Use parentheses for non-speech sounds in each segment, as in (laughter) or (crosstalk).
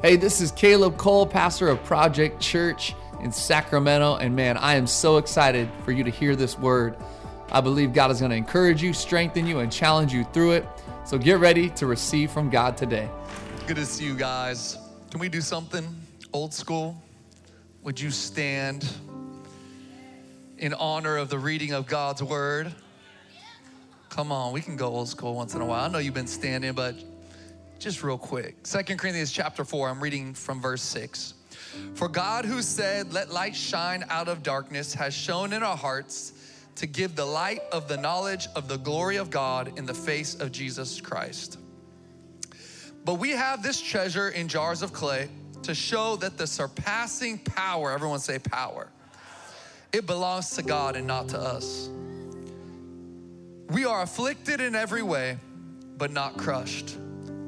Hey, this is Caleb Cole, pastor of Project Church in Sacramento. And man, I am so excited for you to hear this word. I believe God is going to encourage you, strengthen you, and challenge you through it. So get ready to receive from God today. Good to see you guys. Can we do something old school? Would you stand in honor of the reading of God's word? Come on, we can go old school once in a while. I know you've been standing, but just real quick. Second Corinthians chapter 4, I'm reading from verse 6. For God, who said, Let light shine out of darkness, has shown in our hearts to give the light of the knowledge of the glory of God in the face of Jesus Christ. But we have this treasure in jars of clay to show that the surpassing power, everyone say power, it belongs to God and not to us. We are afflicted in every way, but not crushed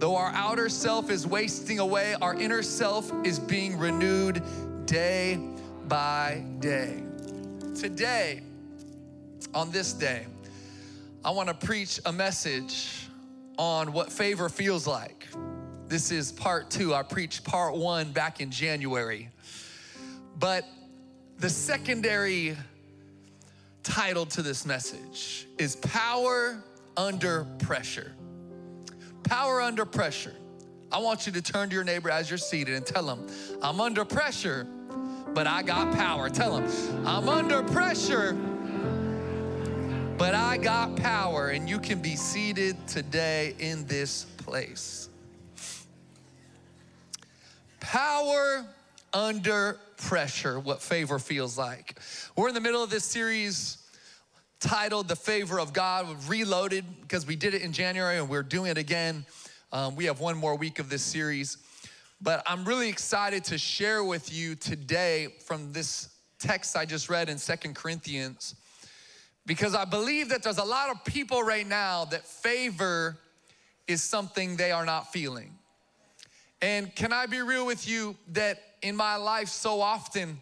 Though our outer self is wasting away, our inner self is being renewed day by day. Today, on this day, I want to preach a message on what favor feels like. This is part two. I preached part one back in January. But the secondary title to this message is Power Under Pressure. Power under pressure. I want you to turn to your neighbor as you're seated and tell them, I'm under pressure, but I got power. Tell them, I'm under pressure, but I got power, and you can be seated today in this place. Power under pressure, what favor feels like. We're in the middle of this series titled The Favor of God. Reloaded because we did it in January and we're doing it again. Um, we have one more week of this series. But I'm really excited to share with you today from this text I just read in Second Corinthians because I believe that there's a lot of people right now that favor is something they are not feeling. And can I be real with you that in my life, so often,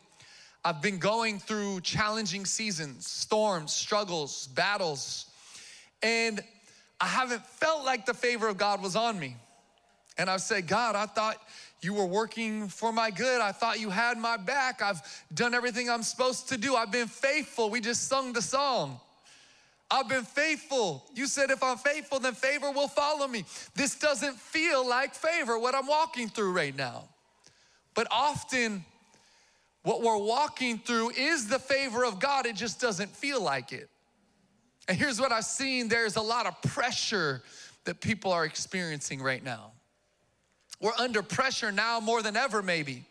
I've been going through challenging seasons, storms, struggles, battles, and I haven't felt like the favor of God was on me. And I've said, God, I thought you were working for my good. I thought you had my back. I've done everything I'm supposed to do. I've been faithful. We just sung the song. I've been faithful. You said if I'm faithful, then favor will follow me. This doesn't feel like favor, what I'm walking through right now. But often, what we're walking through is the favor of God, it just doesn't feel like it. And here's what I've seen there's a lot of pressure that people are experiencing right now. We're under pressure now more than ever, maybe.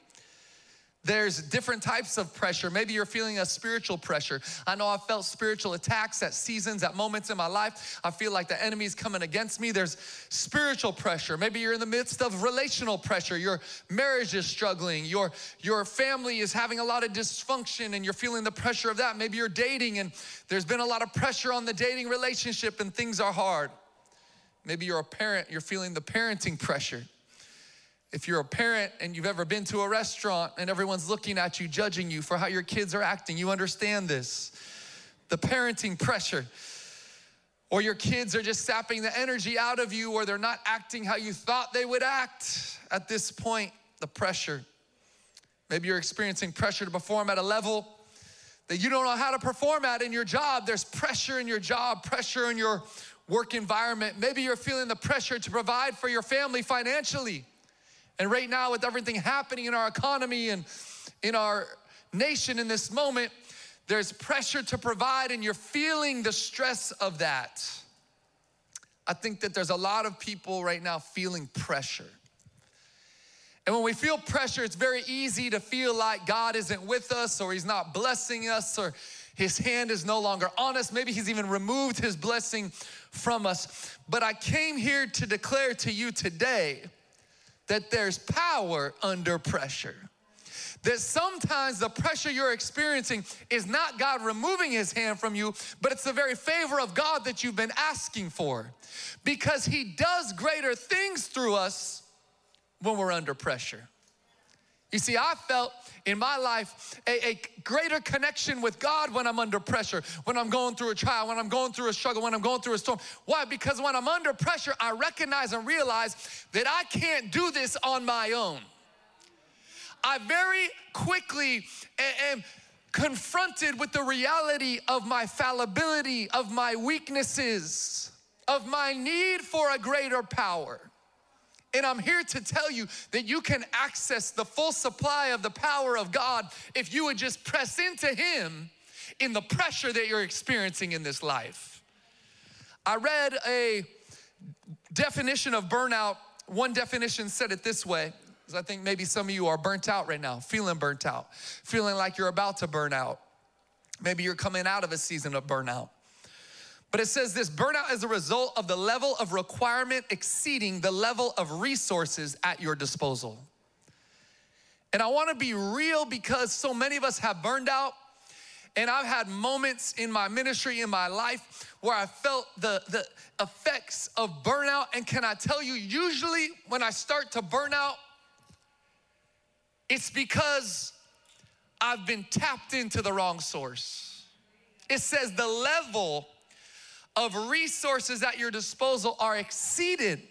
There's different types of pressure. Maybe you're feeling a spiritual pressure. I know I've felt spiritual attacks at seasons, at moments in my life. I feel like the enemy's coming against me. There's spiritual pressure. Maybe you're in the midst of relational pressure. Your marriage is struggling. Your, your family is having a lot of dysfunction and you're feeling the pressure of that. Maybe you're dating and there's been a lot of pressure on the dating relationship and things are hard. Maybe you're a parent, you're feeling the parenting pressure. If you're a parent and you've ever been to a restaurant and everyone's looking at you, judging you for how your kids are acting, you understand this. The parenting pressure. Or your kids are just sapping the energy out of you, or they're not acting how you thought they would act. At this point, the pressure. Maybe you're experiencing pressure to perform at a level that you don't know how to perform at in your job. There's pressure in your job, pressure in your work environment. Maybe you're feeling the pressure to provide for your family financially. And right now, with everything happening in our economy and in our nation in this moment, there's pressure to provide, and you're feeling the stress of that. I think that there's a lot of people right now feeling pressure. And when we feel pressure, it's very easy to feel like God isn't with us or He's not blessing us or His hand is no longer on us. Maybe He's even removed His blessing from us. But I came here to declare to you today that there's power under pressure. That sometimes the pressure you're experiencing is not God removing his hand from you, but it's the very favor of God that you've been asking for. Because he does greater things through us when we're under pressure. You see, I felt in my life a, a, greater connection with God when I'm under pressure, when I'm going through a trial, when I'm going through a struggle, when I'm going through a storm. Why? Because when I'm under pressure, I recognize and realize that I can't do this on my own. I very quickly am confronted with the reality of my fallibility, of my weaknesses, of my need for a greater power. And I'm here to tell you that you can access the full supply of the power of God if you would just press into Him in the pressure that you're experiencing in this life. I read a definition of burnout. One definition said it this way because I think maybe some of you are burnt out right now, feeling burnt out, feeling like you're about to burn out. Maybe you're coming out of a season of burnout. But it says this burnout is a result of the level of requirement exceeding the level of resources at your disposal. And I wanna be real because so many of us have burned out. And I've had moments in my ministry, in my life, where I felt the, the effects of burnout. And can I tell you, usually when I start to burn out, it's because I've been tapped into the wrong source. It says the level of resources at your disposal are exceeded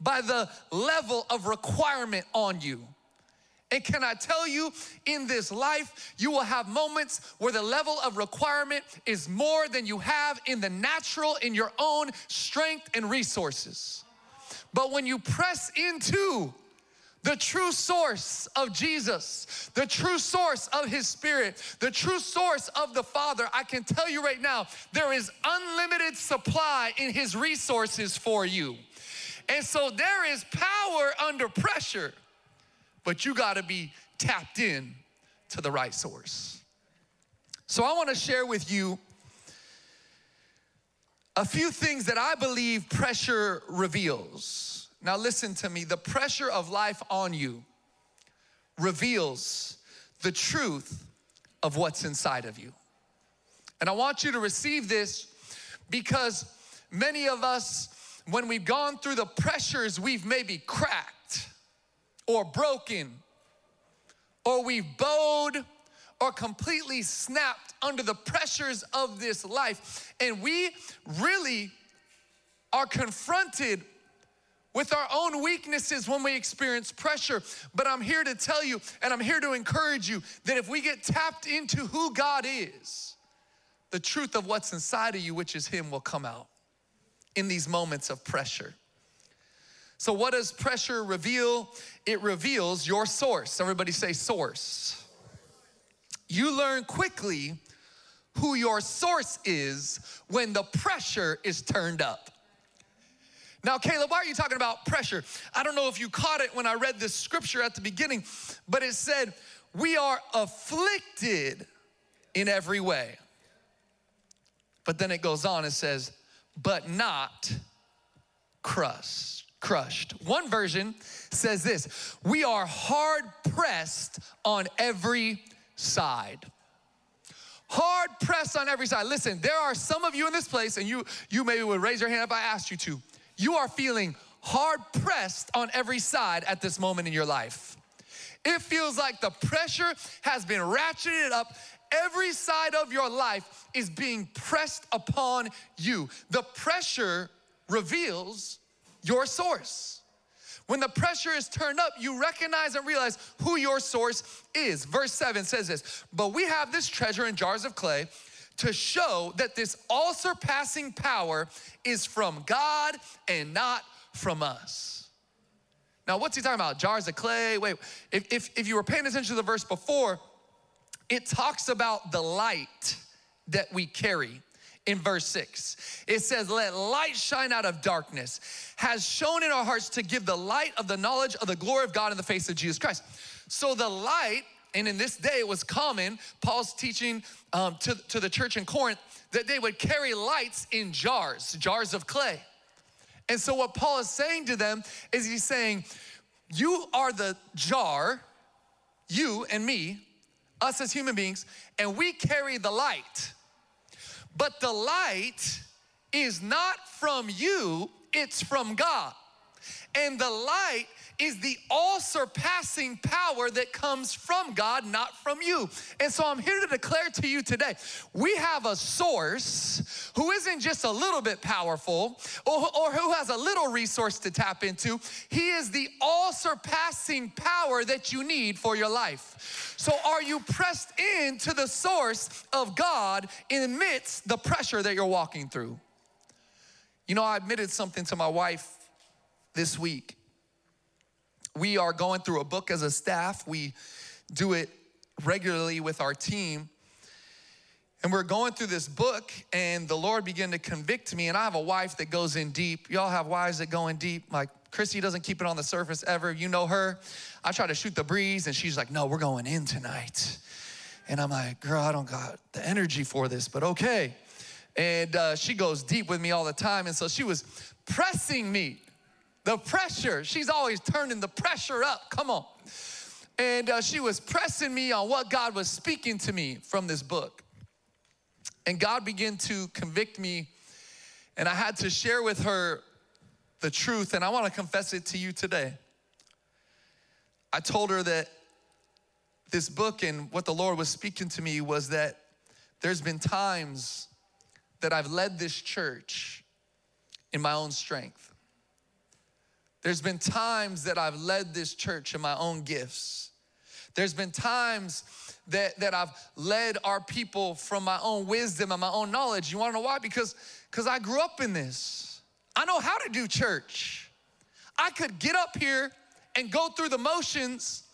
by the level of requirement on you. And can I tell you, in this life, you will have moments where the level of requirement is more than you have in the natural, in your own strength and resources. But when you press into the true source of Jesus, the true source of His Spirit, the true source of the Father, I can tell you right now, there is unlimited supply in His resources for you. And so there is power under pressure, but you gotta be tapped in to the right source. So I wanna share with you a few things that I believe pressure reveals. Now, listen to me the pressure of life on you reveals the truth of what's inside of you. And I want you to receive this because many of us, when we've gone through the pressures, we've maybe cracked or broken or we've bowed or completely snapped under the pressures of this life. And we really are confronted with our own weaknesses when we experience pressure. But I'm here to tell you, and I'm here to encourage you, that if we get tapped into who God is, the truth of what's inside of you, which is Him, will come out in these moments of pressure. So, what does pressure reveal? It reveals your source. Everybody say, source. You learn quickly who your source is when the pressure is turned up. Now, Caleb, why are you talking about pressure? I don't know if you caught it when I read this scripture at the beginning, but it said, We are afflicted in every way. But then it goes on and says, But not crushed. Crushed. One version says this We are hard pressed on every side hard pressed on every side. Listen, there are some of you in this place, and you you maybe would raise your hand if I asked you to you are feeling hard pressed on every side at this moment in your life. It feels like the pressure has been ratcheted up. Every side of your life is being pressed upon you. The pressure reveals your source. When the pressure is turned up, you recognize and realize who your source is. Verse 7 says this But we have this treasure in jars of clay to show that this all surpassing power is from God and not from us. Now, what's he talking about? Jars of clay? Wait, if, if, if you were paying attention to the verse before, it talks about the light that we carry in verse 6. It says, Let light shine out of darkness, has shown in our hearts to give the light of the knowledge of the glory of God in the face of Jesus Christ. So the light, and in this day it was common, Paul's teaching um, to, to the church in Corinth that they would carry lights in jars, jars of clay. And so, what Paul is saying to them is he's saying, You are the jar, you and me, us as human beings, and we carry the light. But the light is not from you, it's from God. And the light is the all surpassing power that comes from God, not from you. And so I'm here to declare to you today we have a source who isn't just a little bit powerful or, or who has a little resource to tap into. He is the all surpassing power that you need for your life. So are you pressed into the source of God amidst the pressure that you're walking through? You know, I admitted something to my wife this week we are going through a book as a staff. We do it regularly with our team. And we're going through this book, and the Lord began to convict me. And I have a wife that goes in deep. Y'all have wives that go in deep. Like Chrissy doesn't keep it on the surface ever. You know her. I try to shoot the breeze, and she's like, No, we're going in tonight. And I'm like, Girl, I don't got the energy for this, but okay. And uh, she goes deep with me all the time. And so she was pressing me the pressure, she's always turning the pressure up. Come on. And uh, she was pressing me on what God was speaking to me from this book. And God began to convict me, and I had to share with her the truth, and I want to confess it to you today. I told her that this book and what the Lord was speaking to me was that there's been times that I've led this church in my own strength. There's been times that I've led this church in my own gifts. There's been times that, that I've led our people from my own wisdom and my own knowledge. You wanna know why? Because because I grew up in this. I know how to do church. I could get up here and go through the motions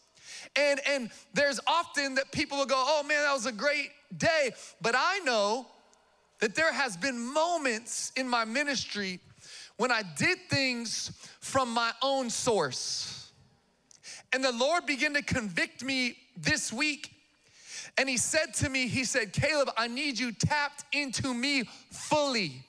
and and there's often that people will go, "Oh man, that was a great day." But I know that there has been moments in my ministry when I did things from my own source. And the Lord began to convict me this week. And He said to me, He said, Caleb, I need you tapped into me fully.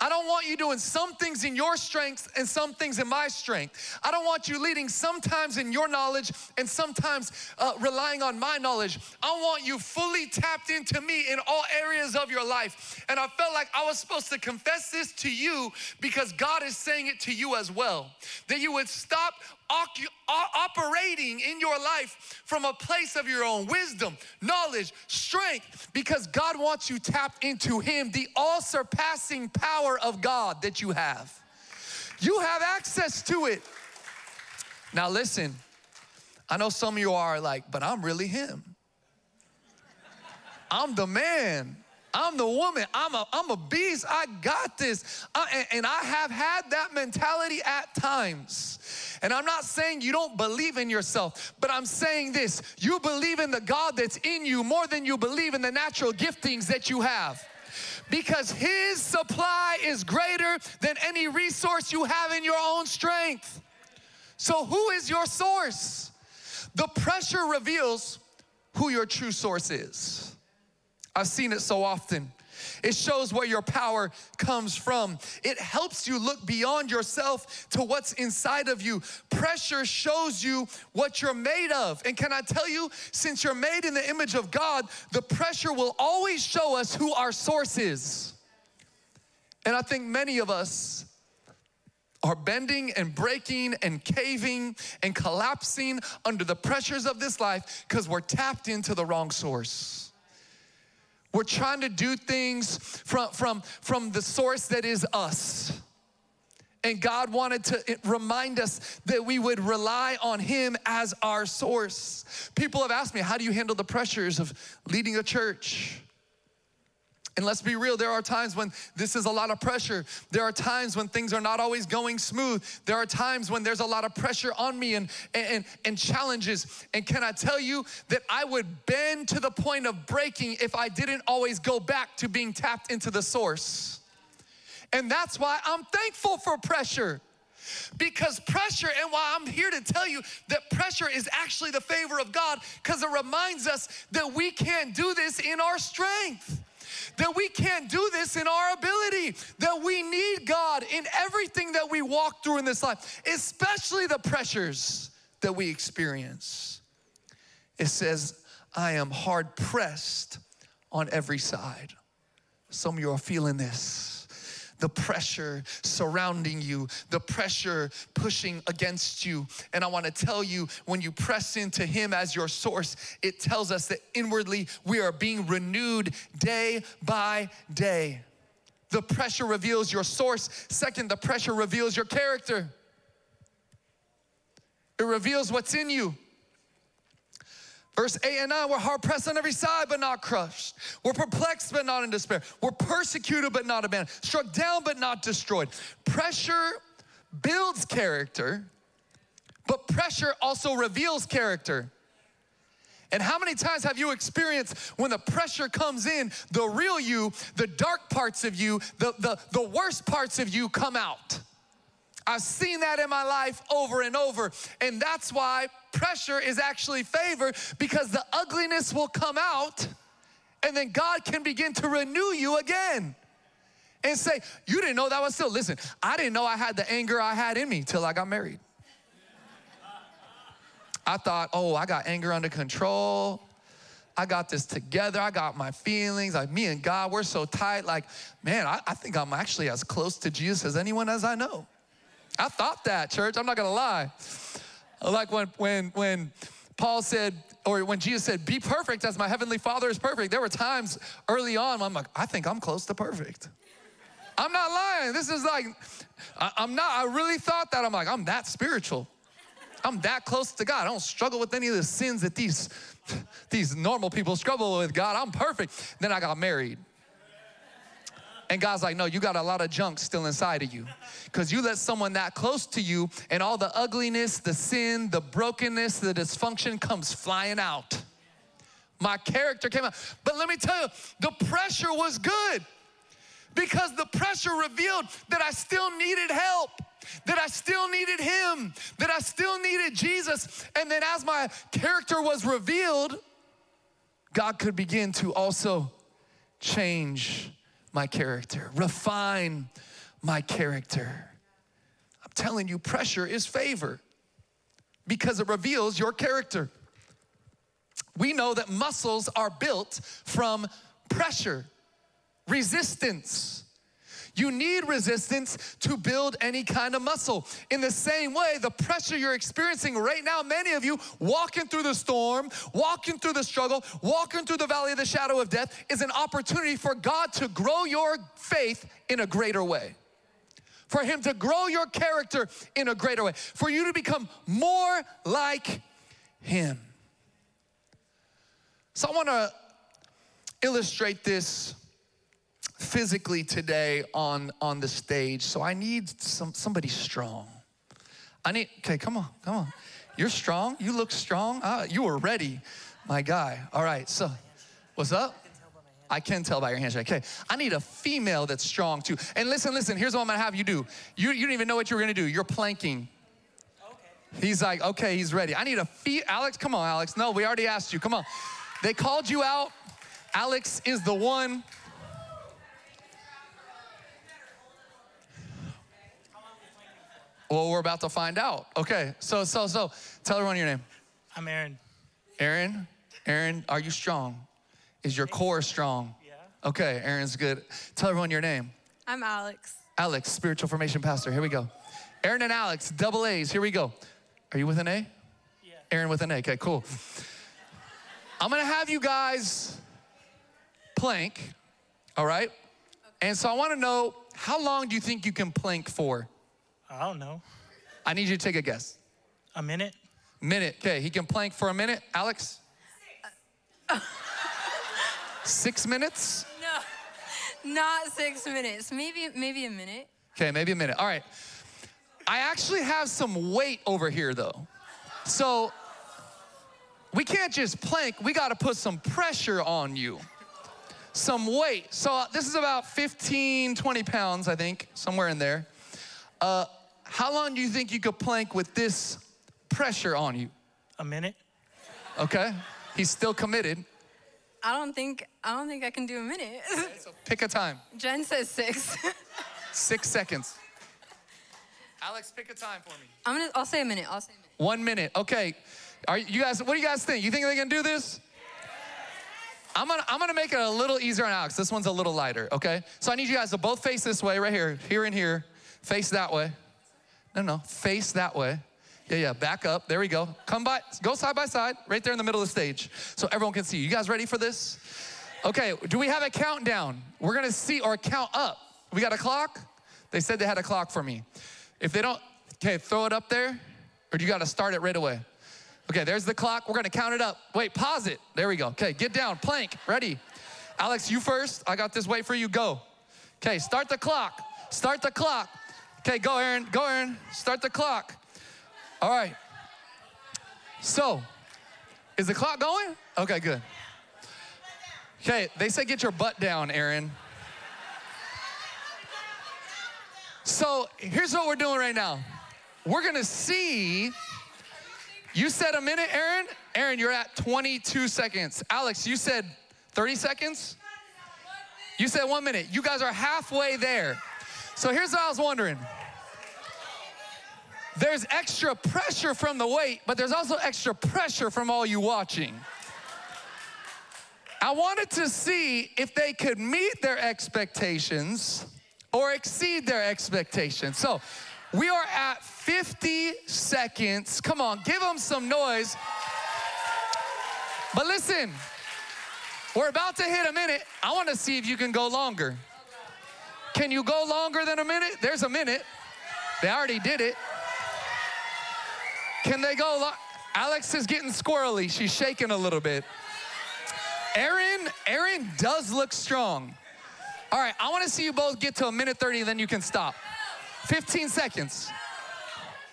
I don't want you doing some things in your strength and some things in my strength. I don't want you leading sometimes in your knowledge and sometimes uh, relying on my knowledge. I want you fully tapped into me in all areas of your life. And I felt like I was supposed to confess this to you because God is saying it to you as well. That you would stop operating in your life from a place of your own wisdom, knowledge, strength, because God wants you tapped into Him, the all surpassing power of God that you have. You have access to it. Now, listen, I know some of you are like, but I'm really Him. I'm the man. I'm the woman. I'm a, I'm a beast. I got this. I, and, and I have had that mentality at times. And I'm not saying you don't believe in yourself, but I'm saying this you believe in the God that's in you more than you believe in the natural giftings that you have. Because His supply is greater than any resource you have in your own strength. So, who is your source? The pressure reveals who your true source is. I've seen it so often. It shows where your power comes from. It helps you look beyond yourself to what's inside of you. Pressure shows you what you're made of. And can I tell you, since you're made in the image of God, the pressure will always show us who our source is. And I think many of us are bending and breaking and caving and collapsing under the pressures of this life because we're tapped into the wrong source. We're trying to do things from, from, from the source that is us. And God wanted to remind us that we would rely on Him as our source. People have asked me, How do you handle the pressures of leading a church? And let's be real, there are times when this is a lot of pressure. There are times when things are not always going smooth. There are times when there's a lot of pressure on me and, and, and challenges. And can I tell you that I would bend to the point of breaking if I didn't always go back to being tapped into the source. And that's why I'm thankful for pressure. Because pressure, and why I'm here to tell you that pressure is actually the favor of God, because it reminds us that we can't do this in our strength that we can't do this in our ability, that we need God in everything that we walk through in this life, especially the pressures that we experience. It says, I am hard pressed on every side. Some of you are feeling this the pressure surrounding you, the pressure pushing against you. And I want to tell you when you press into Him as your source, it tells us that inwardly we are being renewed day by day. The pressure reveals your source. Second, the pressure reveals your character. It reveals what's in you. Verse 8 and 9, we're hard pressed on every side, but not crushed. We're perplexed, but not in despair. We're persecuted, but not abandoned. Struck down, but not destroyed. Pressure builds character, but pressure also reveals character. And how many times have you experienced when the pressure comes in, the real you, the dark parts of you, the, the, the worst parts of you come out? I've seen that in my life over and over. And that's why pressure is actually favor because the ugliness will come out and then God can begin to renew you again and say, You didn't know that was still. Listen, I didn't know I had the anger I had in me till I got married. I thought, Oh, I got anger under control. I got this together. I got my feelings. Like me and God, we're so tight. Like, man, I, I think I'm actually as close to Jesus as anyone as I know. I thought that, church. I'm not gonna lie. Like when, when, when Paul said, or when Jesus said, Be perfect as my heavenly Father is perfect, there were times early on I'm like, I think I'm close to perfect. I'm not lying. This is like, I, am not, I really thought that. I'm like, I'm that spiritual. I'm that close to God. I don't struggle with any of the sins that these, these normal people struggle with, God. I'm perfect. Then I got married. And God's like, no, you got a lot of junk still inside of you. Because you let someone that close to you, and all the ugliness, the sin, the brokenness, the dysfunction comes flying out. My character came out. But let me tell you, the pressure was good because the pressure revealed that I still needed help, that I still needed Him, that I still needed Jesus. And then as my character was revealed, God could begin to also change my character, refine my character. I'm telling you, pressure is favor because it reveals your character. We know that muscles are built from pressure, resistance. You need resistance to build any kind of muscle. In the same way, the pressure you're experiencing right now, many of you walking through the storm, walking through the struggle, walking through the valley of the shadow of death, is an opportunity for God to grow your faith in a greater way. For Him to grow your character in a greater way. For you to become more like Him. So I wanna illustrate this physically today on, on the stage, so I need some, somebody strong. I need, okay, come on, come on. You're strong, you look strong. Ah, you were ready, my guy. All right, so what's up? I can tell by your handshake. Okay, I need a female that's strong too. And listen, listen, here's what I'm gonna have you do. You, you didn't even know what you were gonna do. You're planking. Okay. He's like, okay, he's ready. I need a fee. Alex, come on, Alex. No, we already asked you. Come on. They called you out. Alex is the one. Well, we're about to find out. Okay, so, so, so, tell everyone your name. I'm Aaron. Aaron? Aaron, are you strong? Is your core strong? Yeah. Okay, Aaron's good. Tell everyone your name. I'm Alex. Alex, spiritual formation pastor. Here we go. Aaron and Alex, double A's. Here we go. Are you with an A? Yeah. Aaron with an A. Okay, cool. I'm gonna have you guys plank, all right? And so I wanna know how long do you think you can plank for? I don't know. I need you to take a guess. A minute? Minute. Okay, he can plank for a minute. Alex? Six minutes? No. Not six minutes. Maybe maybe a minute. Okay, maybe a minute. All right. I actually have some weight over here though. So we can't just plank, we gotta put some pressure on you. Some weight. So this is about 15, 20 pounds, I think, somewhere in there. Uh, how long do you think you could plank with this pressure on you? A minute? Okay. He's still committed. I don't think I don't think I can do a minute. (laughs) So pick a time. Jen says six. (laughs) Six seconds. Alex, pick a time for me. I'm gonna I'll say a minute. I'll say a minute. One minute. Okay. Are you guys, what do you guys think? You think they can do this? I'm gonna, I'm gonna make it a little easier on Alex. This one's a little lighter, okay? So I need you guys to both face this way, right here, here and here. Face that way. No, no, face that way. Yeah, yeah, back up. There we go. Come by, go side by side, right there in the middle of the stage, so everyone can see you. You guys ready for this? Okay, do we have a countdown? We're gonna see, or count up. We got a clock? They said they had a clock for me. If they don't, okay, throw it up there, or do you gotta start it right away? Okay, there's the clock. We're gonna count it up. Wait, pause it. There we go. Okay, get down, plank, ready. Alex, you first. I got this. Wait for you. Go. Okay, start the clock. Start the clock. Okay, go, Aaron. Go, Aaron. Start the clock. All right. So, is the clock going? Okay, good. Okay, they say get your butt down, Aaron. So, here's what we're doing right now. We're gonna see. You said a minute, Aaron? Aaron, you're at 22 seconds. Alex, you said 30 seconds? You said one minute. You guys are halfway there. So here's what I was wondering. There's extra pressure from the weight, but there's also extra pressure from all you watching. I wanted to see if they could meet their expectations or exceed their expectations. So we are at 50 seconds. Come on, give them some noise. But listen, we're about to hit a minute. I want to see if you can go longer. Can you go longer than a minute? There's a minute. They already did it. Can they go? Lo- Alex is getting squirrely. She's shaking a little bit. Aaron, Aaron does look strong. All right, I want to see you both get to a minute 30, then you can stop. 15 seconds.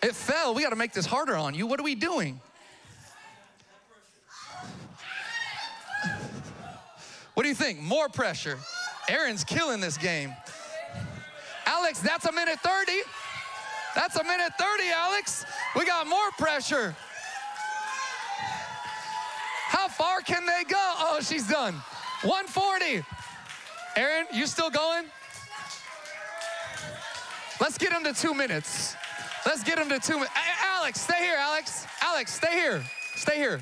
It fell. We got to make this harder on you. What are we doing? What do you think? More pressure. Aaron's killing this game. Alex, that's a minute 30. That's a minute 30, Alex. We got more pressure. How far can they go? Oh, she's done. 140. Aaron, you still going? Let's get him to two minutes. Let's get him to two minutes. Alex, stay here, Alex. Alex, stay here. Stay here.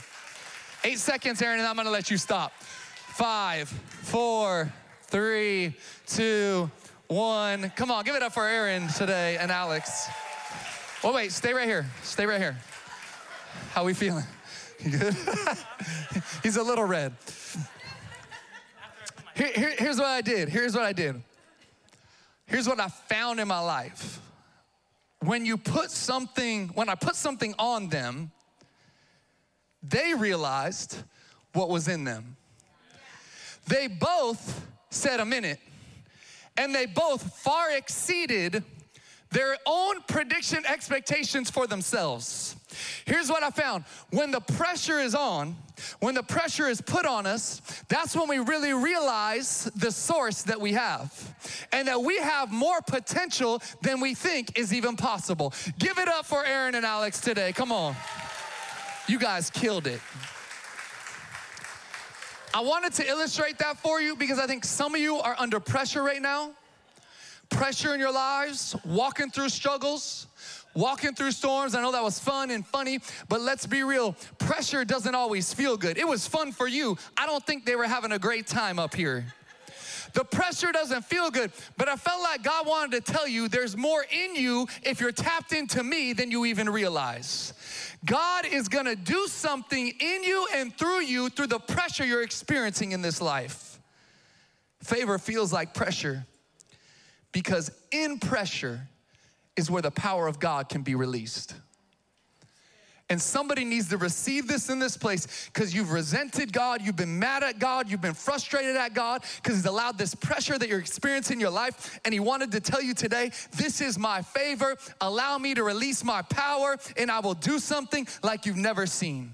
Eight seconds, Aaron, and I'm gonna let you stop. Five, four, three, two, one. Come on, give it up for Aaron today and Alex. Oh, wait, stay right here. Stay right here. How we feeling? (laughs) Good? (laughs) He's a little red. Here, here, here's what I did. Here's what I did. Here's what I found in my life. When you put something, when I put something on them, they realized what was in them. They both said a minute, and they both far exceeded their own prediction expectations for themselves. Here's what I found when the pressure is on, when the pressure is put on us, that's when we really realize the source that we have and that we have more potential than we think is even possible. Give it up for Aaron and Alex today. Come on. You guys killed it. I wanted to illustrate that for you because I think some of you are under pressure right now. Pressure in your lives, walking through struggles, walking through storms. I know that was fun and funny, but let's be real. Pressure doesn't always feel good. It was fun for you. I don't think they were having a great time up here. The pressure doesn't feel good, but I felt like God wanted to tell you there's more in you if you're tapped into me than you even realize. God is gonna do something in you and through you through the pressure you're experiencing in this life. Favor feels like pressure because in pressure is where the power of God can be released. And somebody needs to receive this in this place because you've resented God, you've been mad at God, you've been frustrated at God because He's allowed this pressure that you're experiencing in your life. And He wanted to tell you today, This is my favor. Allow me to release my power, and I will do something like you've never seen.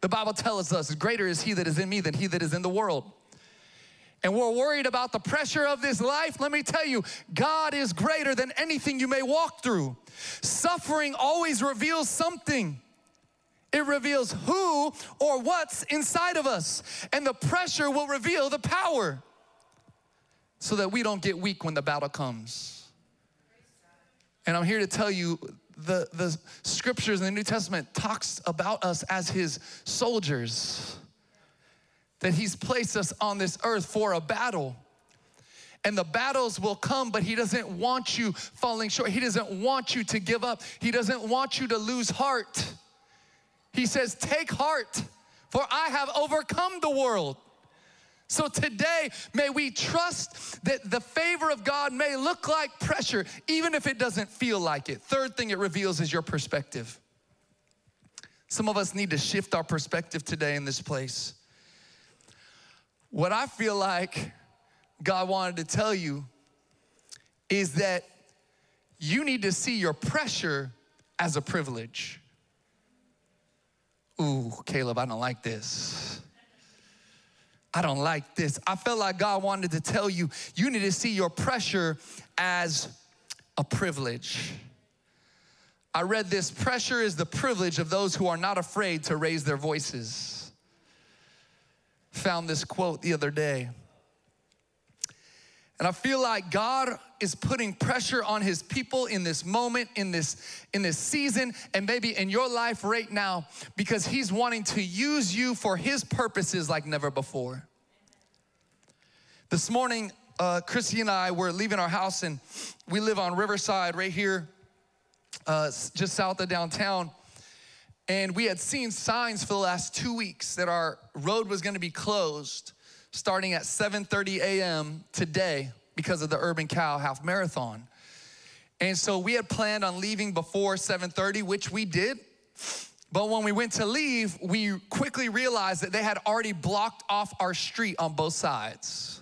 The Bible tells us, Greater is He that is in me than He that is in the world. And we're worried about the pressure of this life. Let me tell you, God is greater than anything you may walk through. Suffering always reveals something. It reveals who or what's inside of us. And the pressure will reveal the power so that we don't get weak when the battle comes. And I'm here to tell you the, the scriptures in the New Testament talks about us as his soldiers. That he's placed us on this earth for a battle. And the battles will come, but he doesn't want you falling short. He doesn't want you to give up. He doesn't want you to lose heart. He says, Take heart, for I have overcome the world. So today, may we trust that the favor of God may look like pressure, even if it doesn't feel like it. Third thing it reveals is your perspective. Some of us need to shift our perspective today in this place. What I feel like God wanted to tell you is that you need to see your pressure as a privilege. Ooh, Caleb, I don't like this. I don't like this. I felt like God wanted to tell you, you need to see your pressure as a privilege. I read this pressure is the privilege of those who are not afraid to raise their voices. Found this quote the other day. And I feel like God is putting pressure on his people in this moment, in this, in this season, and maybe in your life right now, because he's wanting to use you for his purposes like never before. This morning, uh, Chrissy and I were leaving our house, and we live on Riverside right here, uh, just south of downtown. And we had seen signs for the last two weeks that our road was gonna be closed starting at 7:30 a.m. today because of the Urban Cow Half Marathon. And so we had planned on leaving before 7:30, which we did. But when we went to leave, we quickly realized that they had already blocked off our street on both sides.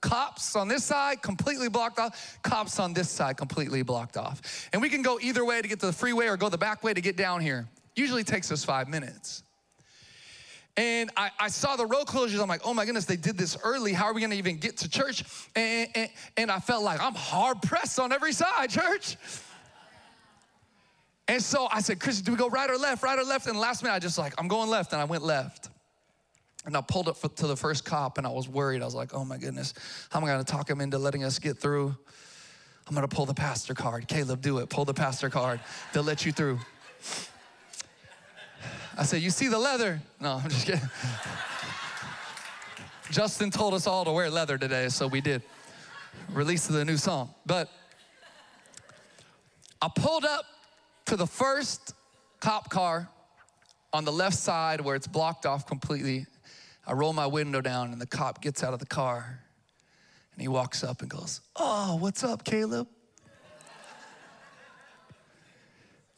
Cops on this side completely blocked off, cops on this side completely blocked off. And we can go either way to get to the freeway or go the back way to get down here. Usually takes us five minutes. And I, I, saw the road closures. I'm like, oh my goodness, they did this early. How are we gonna even get to church? And, and, and I felt like I'm hard pressed on every side, (laughs) church. And so I said, Chris, do we go right or left, right or left? And last minute, I just like, I'm going left, and I went left. And I pulled up to the first cop, and I was worried. I was like, oh my goodness, how am I gonna talk him into letting us get through? I'm gonna pull the pastor card. Caleb, do it. Pull the pastor card. They'll let you through. I said, You see the leather? No, I'm just kidding. Justin told us all to wear leather today, so we did. Release of the new song. But I pulled up to the first cop car on the left side where it's blocked off completely. I roll my window down, and the cop gets out of the car and he walks up and goes, Oh, what's up, Caleb?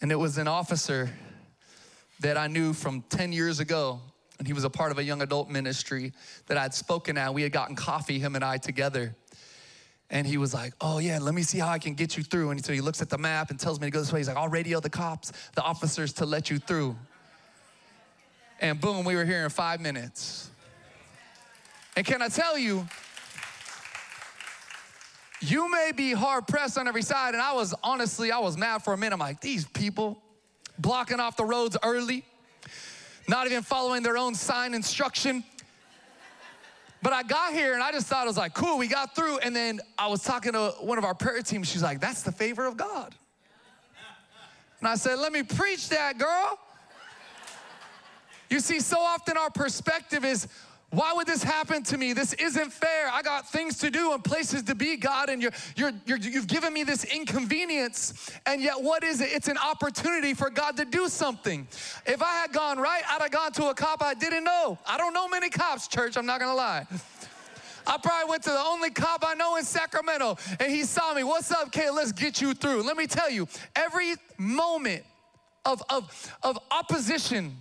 And it was an officer that I knew from 10 years ago. And he was a part of a young adult ministry that I'd spoken at. We had gotten coffee, him and I together. And he was like, Oh, yeah, let me see how I can get you through. And so he looks at the map and tells me to go this way. He's like, I'll radio the cops, the officers to let you through. And boom, we were here in five minutes. And can I tell you, you may be hard pressed on every side. And I was honestly, I was mad for a minute. I'm like, these people, blocking off the roads early, not even following their own sign instruction. But I got here and I just thought it was like, cool, we got through. And then I was talking to one of our prayer team. She's like, that's the favor of God. And I said, let me preach that, girl. You see, so often our perspective is why would this happen to me? This isn't fair. I got things to do and places to be, God, and you're, you're, you're, you've given me this inconvenience. And yet, what is it? It's an opportunity for God to do something. If I had gone right, I'd have gone to a cop I didn't know. I don't know many cops, church, I'm not gonna lie. I probably went to the only cop I know in Sacramento, and he saw me. What's up, Kay? Let's get you through. Let me tell you, every moment of, of, of opposition,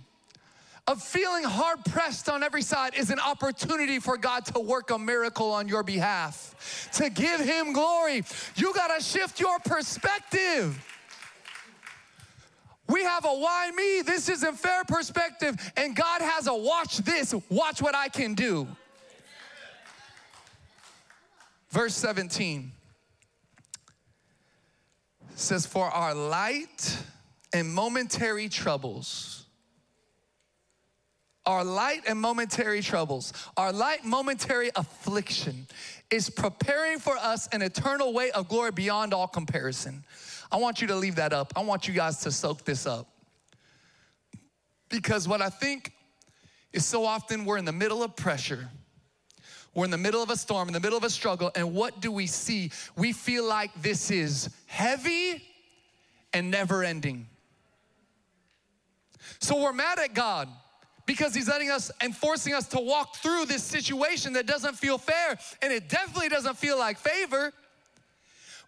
of feeling hard pressed on every side is an opportunity for God to work a miracle on your behalf, to give Him glory. You gotta shift your perspective. We have a why me, this isn't fair perspective, and God has a watch this, watch what I can do. Verse 17 says, For our light and momentary troubles, our light and momentary troubles, our light momentary affliction is preparing for us an eternal way of glory beyond all comparison. I want you to leave that up. I want you guys to soak this up. Because what I think is so often we're in the middle of pressure. We're in the middle of a storm, in the middle of a struggle, and what do we see? We feel like this is heavy and never ending. So we're mad at God because He's letting us and forcing us to walk through this situation that doesn't feel fair, and it definitely doesn't feel like favor.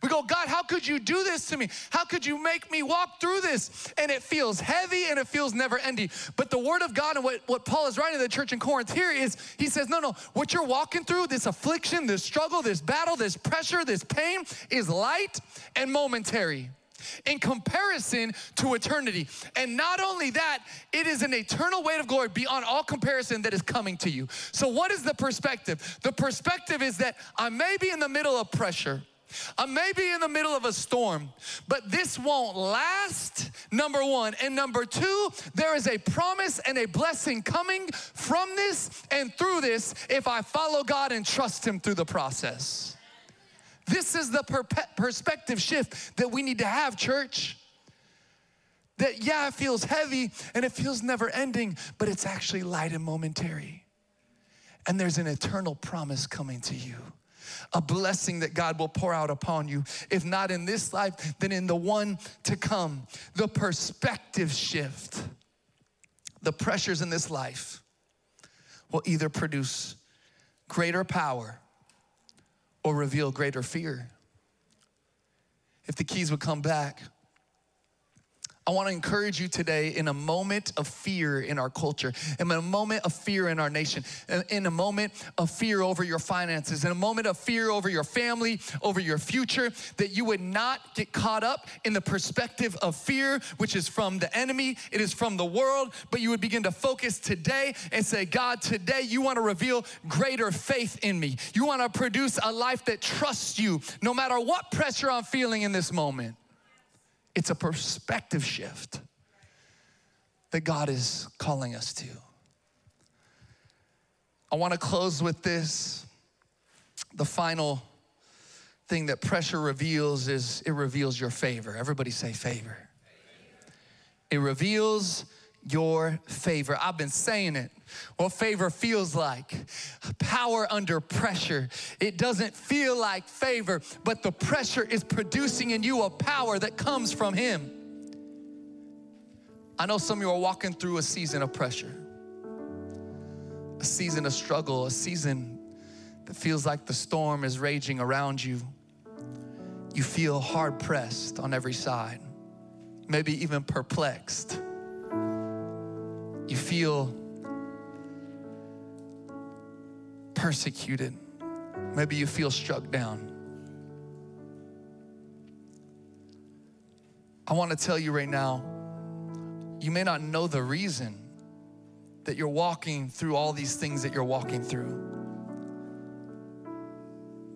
We go, God, how could you do this to me? How could you make me walk through this? And it feels heavy and it feels never ending. But the word of God and what, what Paul is writing to the church in Corinth here is he says, no, no, what you're walking through, this affliction, this struggle, this battle, this pressure, this pain is light and momentary in comparison to eternity. And not only that, it is an eternal weight of glory beyond all comparison that is coming to you. So, what is the perspective? The perspective is that I may be in the middle of pressure. I may be in the middle of a storm, but this won't last, number one. And number two, there is a promise and a blessing coming from this and through this if I follow God and trust Him through the process. This is the per- perspective shift that we need to have, church. That, yeah, it feels heavy and it feels never ending, but it's actually light and momentary. And there's an eternal promise coming to you a blessing that God will pour out upon you. If not in this life, then in the one to come. The perspective shift. The pressures in this life will either produce greater power or reveal greater fear. If the keys would come back, I want to encourage you today in a moment of fear in our culture, in a moment of fear in our nation, in a moment of fear over your finances, in a moment of fear over your family, over your future, that you would not get caught up in the perspective of fear, which is from the enemy, it is from the world, but you would begin to focus today and say, God, today you want to reveal greater faith in me. You want to produce a life that trusts you no matter what pressure I'm feeling in this moment. It's a perspective shift that God is calling us to. I want to close with this. The final thing that pressure reveals is it reveals your favor. Everybody say favor. It reveals your favor. I've been saying it. What favor feels like power under pressure. It doesn't feel like favor, but the pressure is producing in you a power that comes from Him. I know some of you are walking through a season of pressure, a season of struggle, a season that feels like the storm is raging around you. You feel hard pressed on every side, maybe even perplexed you feel persecuted. Maybe you feel struck down. I want to tell you right now, you may not know the reason that you're walking through all these things that you're walking through.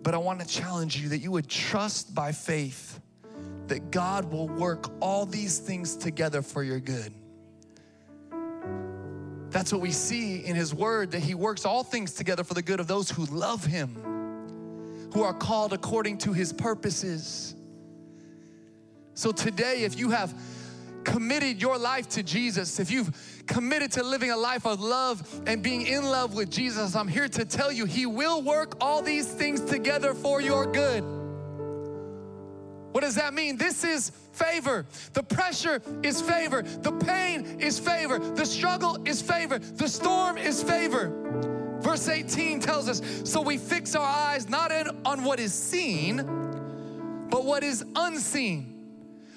But I want to challenge you that you would trust by faith that God will work all these things together for your good. That's what we see in His Word, that He works all things together for the good of those who love Him, who are called according to His purposes. So today, if you have committed your life to Jesus, if you've committed to living a life of love and being in love with Jesus, I'm here to tell you He will work all these things together for your good. What does that mean? This is favor. The pressure is favor. The pain is favor. The struggle is favor. The storm is favor. Verse 18 tells us so we fix our eyes not in, on what is seen, but what is unseen.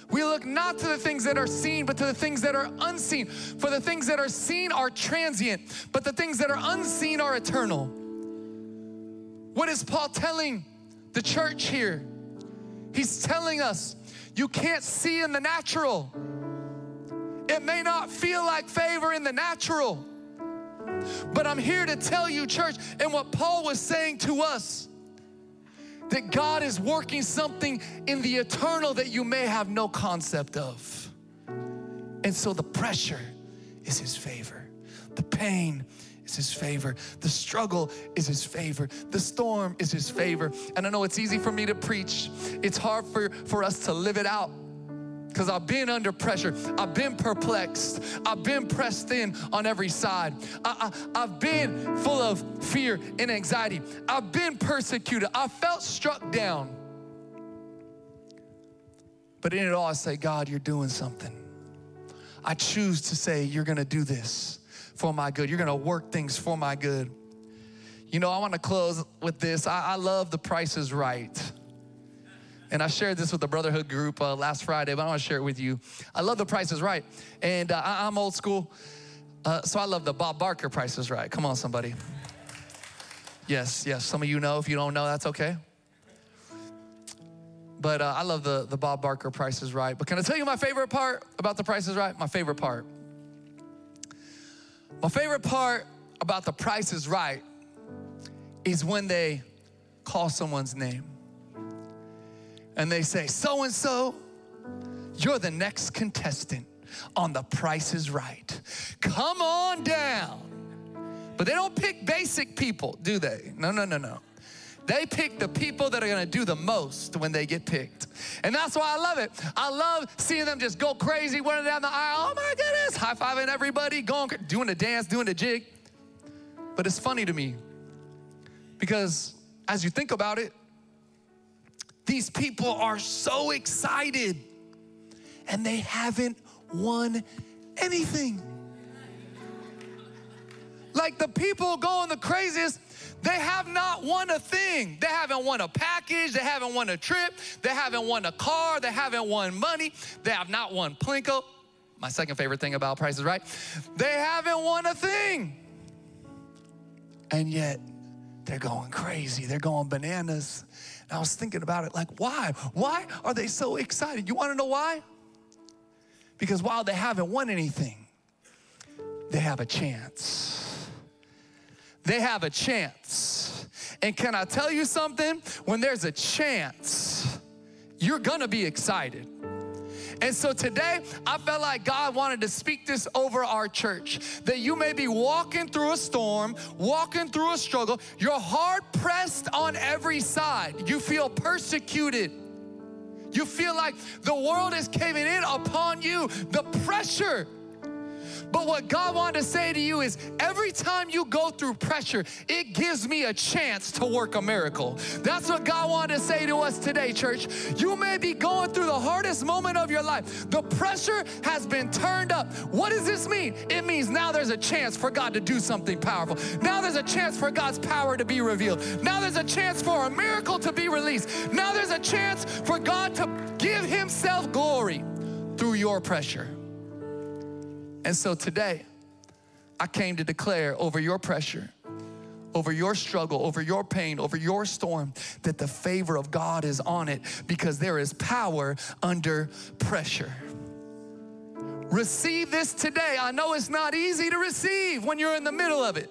We look not to the things that are seen, but to the things that are unseen. For the things that are seen are transient, but the things that are unseen are eternal. What is Paul telling the church here? He's telling us you can't see in the natural. It may not feel like favor in the natural. But I'm here to tell you, church, and what Paul was saying to us that God is working something in the eternal that you may have no concept of. And so the pressure is His favor, the pain is His favor, the struggle is His favor, the storm is His favor. And I know it's easy for me to preach, it's hard for, for us to live it out because I've been under pressure. I've been perplexed. I've been pressed in on every side. I, have been full of fear and anxiety. I've been persecuted. I felt struck down. But in it all, I say, God, you're doing something. I choose to say, you're going to do this for my good. You're going to work things for my good. You know, I want to close with this. I, I love the Price is Right. And I shared this with the Brotherhood group uh, last Friday, but I want to share it with you. I love the Price is Right. And uh, I, am old school, uh, so I love the Bob Barker Price is Right. Come on, somebody. Yes, yes. Some of you know. If you don't know, that's okay. But uh, I love the, the Bob Barker Price is Right. But can I tell you my favorite part about the Price is Right? My favorite part. My favorite part about the Price is Right is when they call someone's name and they say, So and so, you're the next contestant on The Price is Right. Come on down. But they don't pick basic people, do they? No, no, no, no. They pick the people that are gonna do the most when they get picked. And that's why I love it. I love seeing them just go crazy, running down the aisle. Oh my goodness, high fiving everybody, going, doing a dance, doing a jig. But it's funny to me because as you think about it, these people are so excited and they haven't won anything. Like the people going the craziest, they have not won a thing. They haven't won a package, they haven't won a trip, they haven't won a car, they haven't won money, they have not won Plinko. My second favorite thing about prices, right? They haven't won a thing. And yet, they're going crazy, they're going bananas. And I was thinking about it like, why? Why are they so excited? You wanna know why? Because while they haven't won anything, they have a chance. They have a chance. And can I tell you something? When there's a chance, you're gonna be excited. And so today, I felt like God wanted to speak this over our church that you may be walking through a storm, walking through a struggle. You're hard pressed on every side. You feel persecuted. You feel like the world is caving in upon you. The pressure but what God wanted to say to you is every time you go through pressure, it gives me a chance to work a miracle. That's what God wanted to say to us today, church. You may be going through the hardest moment of your life. The pressure has been turned up. What does this mean? It means now there's a chance for God to do something powerful. Now there's a chance for God's power to be revealed. Now there's a chance for a miracle to be released. Now there's a chance for God to give Himself glory through your pressure. And so today, I came to declare over your pressure, over your struggle, over your pain, over your storm, that the favor of God is on it because there is power under pressure. Receive this today. I know it's not easy to receive when you're in the middle of it.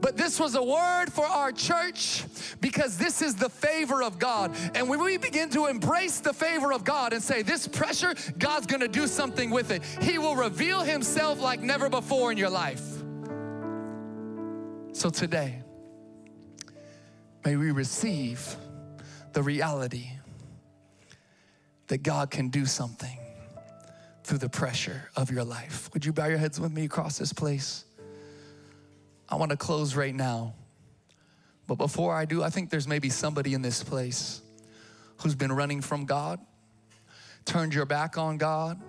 But this was a word for our church because this is the favor of God. And when we begin to embrace the favor of God and say, This pressure, God's gonna do something with it, He will reveal Himself like never before in your life. So today, may we receive the reality that God can do something through the pressure of your life. Would you bow your heads with me across this place? I want to close right now. But before I do, I think there's maybe somebody in this place who's been running from God, turned your back on God,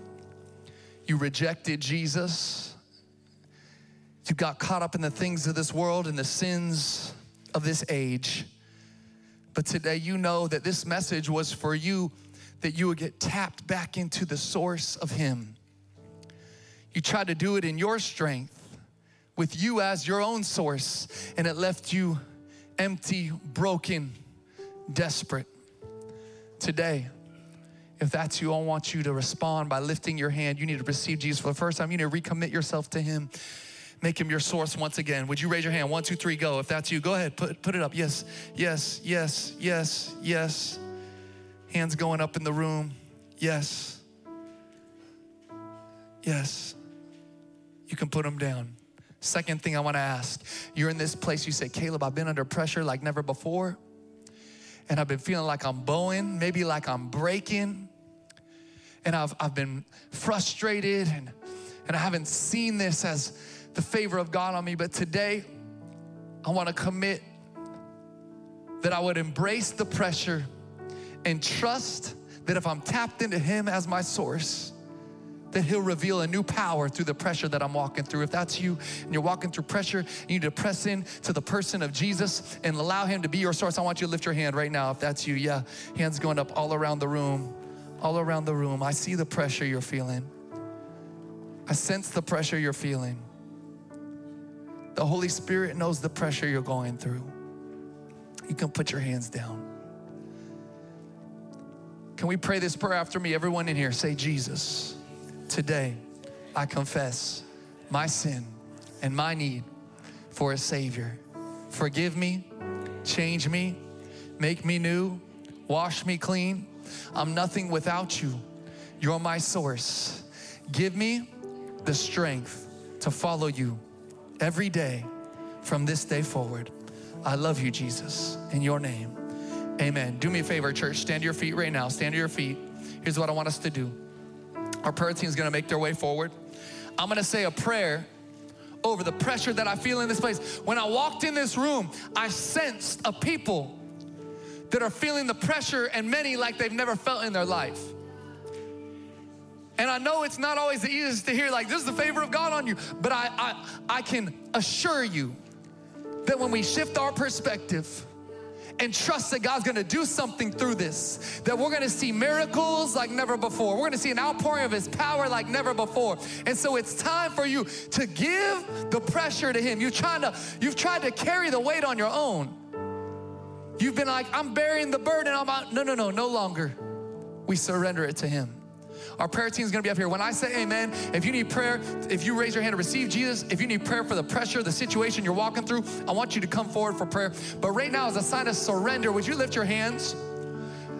you rejected Jesus, you got caught up in the things of this world and the sins of this age. But today you know that this message was for you that you would get tapped back into the source of Him. You tried to do it in your strength with you as your own source, and it left you empty, broken, desperate. Today, if that's you, I want you to respond by lifting your hand. You need to receive Jesus for the first time. You need to recommit yourself to Him. Make Him your source once again. Would you raise your hand? One, two, three, go. If that's you, go ahead. Put, put it up. Yes, yes, yes, yes, yes. Hands going up in the room. Yes. Yes. You can put them down. Second thing I want to ask you're in this place, you say, Caleb, I've been under pressure like never before. And I've been feeling like I'm bowing, maybe like I'm breaking. And I've, I've been frustrated and, and I haven't seen this as the favor of God on me. But today, I want to commit that I would embrace the pressure and trust that if I'm tapped into Him as my source, that He'll reveal a new power through the pressure that I'm walking through. If that's you and you're walking through pressure, you need to press in to the person of Jesus and allow Him to be your source. I want you to lift your hand right now if that's you. Yeah, hands going up all around the room, all around the room. I see the pressure you're feeling, I sense the pressure you're feeling. The Holy Spirit knows the pressure you're going through. You can put your hands down. Can we pray this prayer after me? Everyone in here, say, Jesus, today I confess my sin and my need for a Savior. Forgive me, change me, make me new, wash me clean. I'm nothing without you. You're my source. Give me the strength to follow you every day from this day forward. I love you, Jesus, in your name. Amen. Do me a favor, church. Stand to your feet right now. Stand to your feet. Here's what I want us to do. Our prayer team is going to make their way forward. I'm going to say a prayer over the pressure that I feel in this place. When I walked in this room, I sensed a people that are feeling the pressure and many like they've never felt in their life. And I know it's not always the easiest to hear, like, this is the favor of God on you, but I, I, I can assure you that when we shift our perspective, and trust that God's gonna do something through this. That we're gonna see miracles like never before. We're gonna see an outpouring of His power like never before. And so it's time for you to give the pressure to Him. You're trying to, you've tried to carry the weight on your own. You've been like, I'm bearing the burden. I'm out. No, no, no, no longer. We surrender it to Him. Our prayer team is gonna be up here. When I say amen, if you need prayer, if you raise your hand to receive Jesus, if you need prayer for the pressure, the situation you're walking through, I want you to come forward for prayer. But right now, as a sign of surrender, would you lift your hands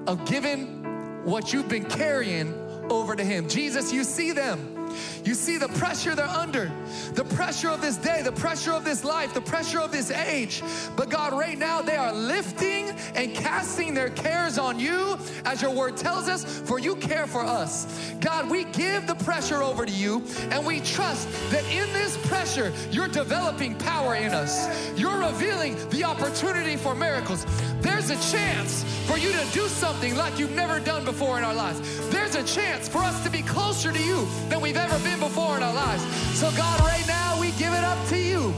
of giving what you've been carrying over to Him? Jesus, you see them. You see the pressure they're under, the pressure of this day, the pressure of this life, the pressure of this age. But God, right now, they are lifting and casting their cares on you, as your word tells us, for you care for us. God, we give the pressure over to you, and we trust that in this pressure, you're developing power in us. You're revealing the opportunity for miracles. There's a chance for you to do something like you've never done before in our lives. There's a chance for us to be closer to you than we've ever been before in our lives. So, God, right now, we give it up to you.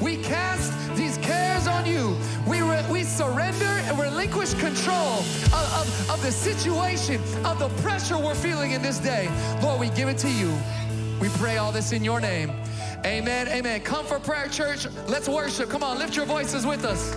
We cast these cares on you. We, re- we surrender and relinquish control of, of, of the situation, of the pressure we're feeling in this day. Lord, we give it to you. We pray all this in your name. Amen. Amen. Come for prayer, church. Let's worship. Come on, lift your voices with us.